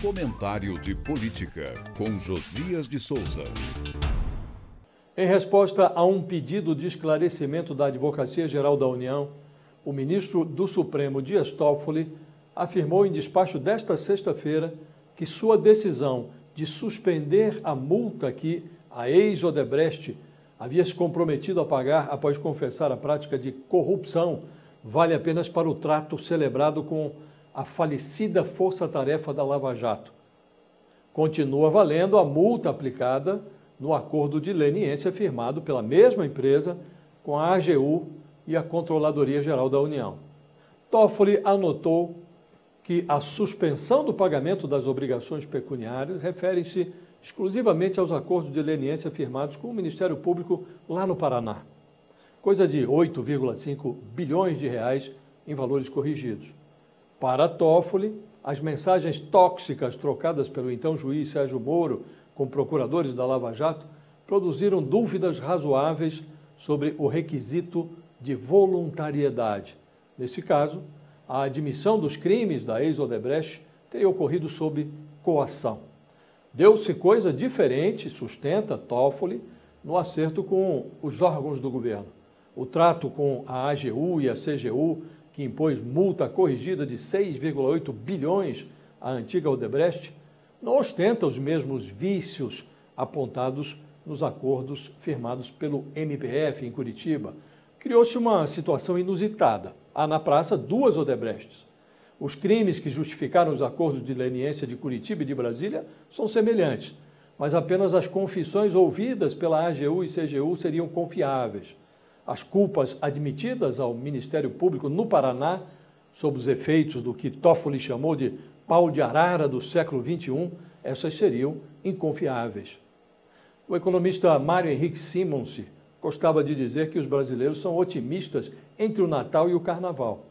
Comentário de Política, com Josias de Souza. Em resposta a um pedido de esclarecimento da Advocacia Geral da União, o ministro do Supremo Dias Toffoli afirmou em despacho desta sexta-feira que sua decisão de suspender a multa que a ex-Odebrecht havia se comprometido a pagar após confessar a prática de corrupção vale apenas para o trato celebrado com a falecida força-tarefa da Lava Jato. Continua valendo a multa aplicada no acordo de leniência firmado pela mesma empresa com a AGU e a Controladoria Geral da União. Toffoli anotou que a suspensão do pagamento das obrigações pecuniárias refere-se exclusivamente aos acordos de leniência firmados com o Ministério Público lá no Paraná. Coisa de 8,5 bilhões de reais em valores corrigidos. Para Toffoli, as mensagens tóxicas trocadas pelo então juiz Sérgio Moro com procuradores da Lava Jato produziram dúvidas razoáveis sobre o requisito de voluntariedade. Nesse caso, a admissão dos crimes da ex-Odebrecht teria ocorrido sob coação. Deu-se coisa diferente, sustenta Toffoli, no acerto com os órgãos do governo. O trato com a AGU e a CGU que impôs multa corrigida de 6,8 bilhões à antiga Odebrecht, não ostenta os mesmos vícios apontados nos acordos firmados pelo MPF em Curitiba. Criou-se uma situação inusitada. Há na praça duas Odebrechts. Os crimes que justificaram os acordos de leniência de Curitiba e de Brasília são semelhantes, mas apenas as confissões ouvidas pela AGU e CGU seriam confiáveis as culpas admitidas ao Ministério Público no Paraná, sob os efeitos do que Toffoli chamou de pau de arara do século XXI, essas seriam inconfiáveis. O economista Mário Henrique Simonsi gostava de dizer que os brasileiros são otimistas entre o Natal e o Carnaval.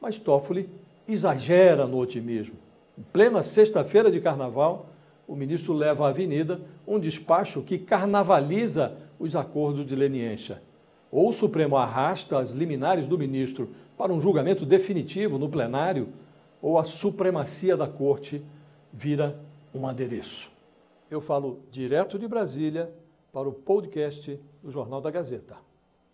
Mas Toffoli exagera no otimismo. Em plena sexta-feira de Carnaval, o ministro leva à avenida um despacho que carnavaliza os acordos de leniência ou o Supremo arrasta as liminares do ministro para um julgamento definitivo no plenário, ou a supremacia da corte vira um adereço. Eu falo direto de Brasília para o podcast do Jornal da Gazeta.